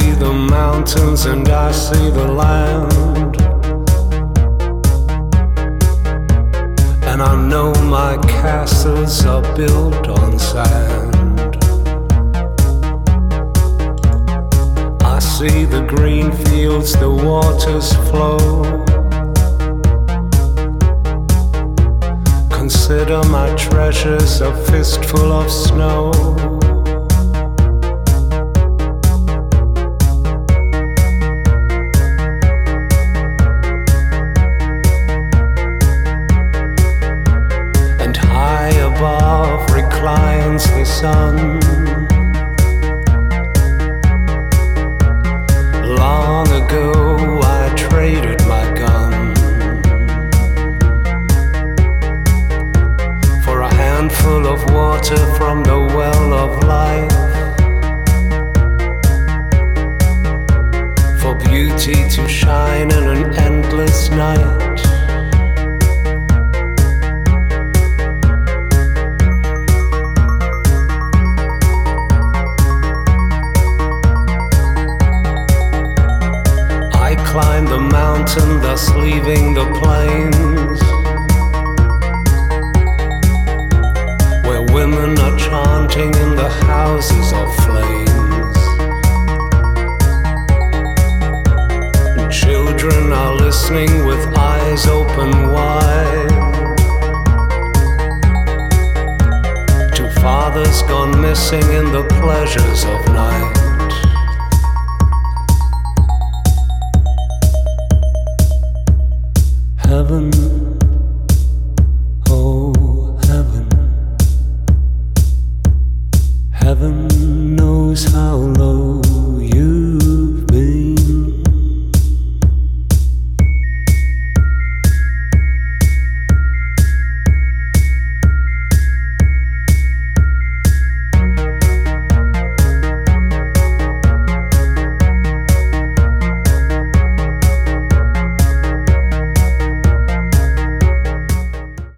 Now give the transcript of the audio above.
the mountains and I see the land. And I know my castles are built on sand. I see the green fields, the waters flow. Consider my treasures a fistful of snow. Sun. Long ago I traded my gun for a handful of water from the well of life. For beauty to shine in an endless night. Climb the mountain, thus leaving the plains. Where women are chanting in the houses of flames. Children are listening with eyes open wide. To fathers gone missing in the pleasures of heaven.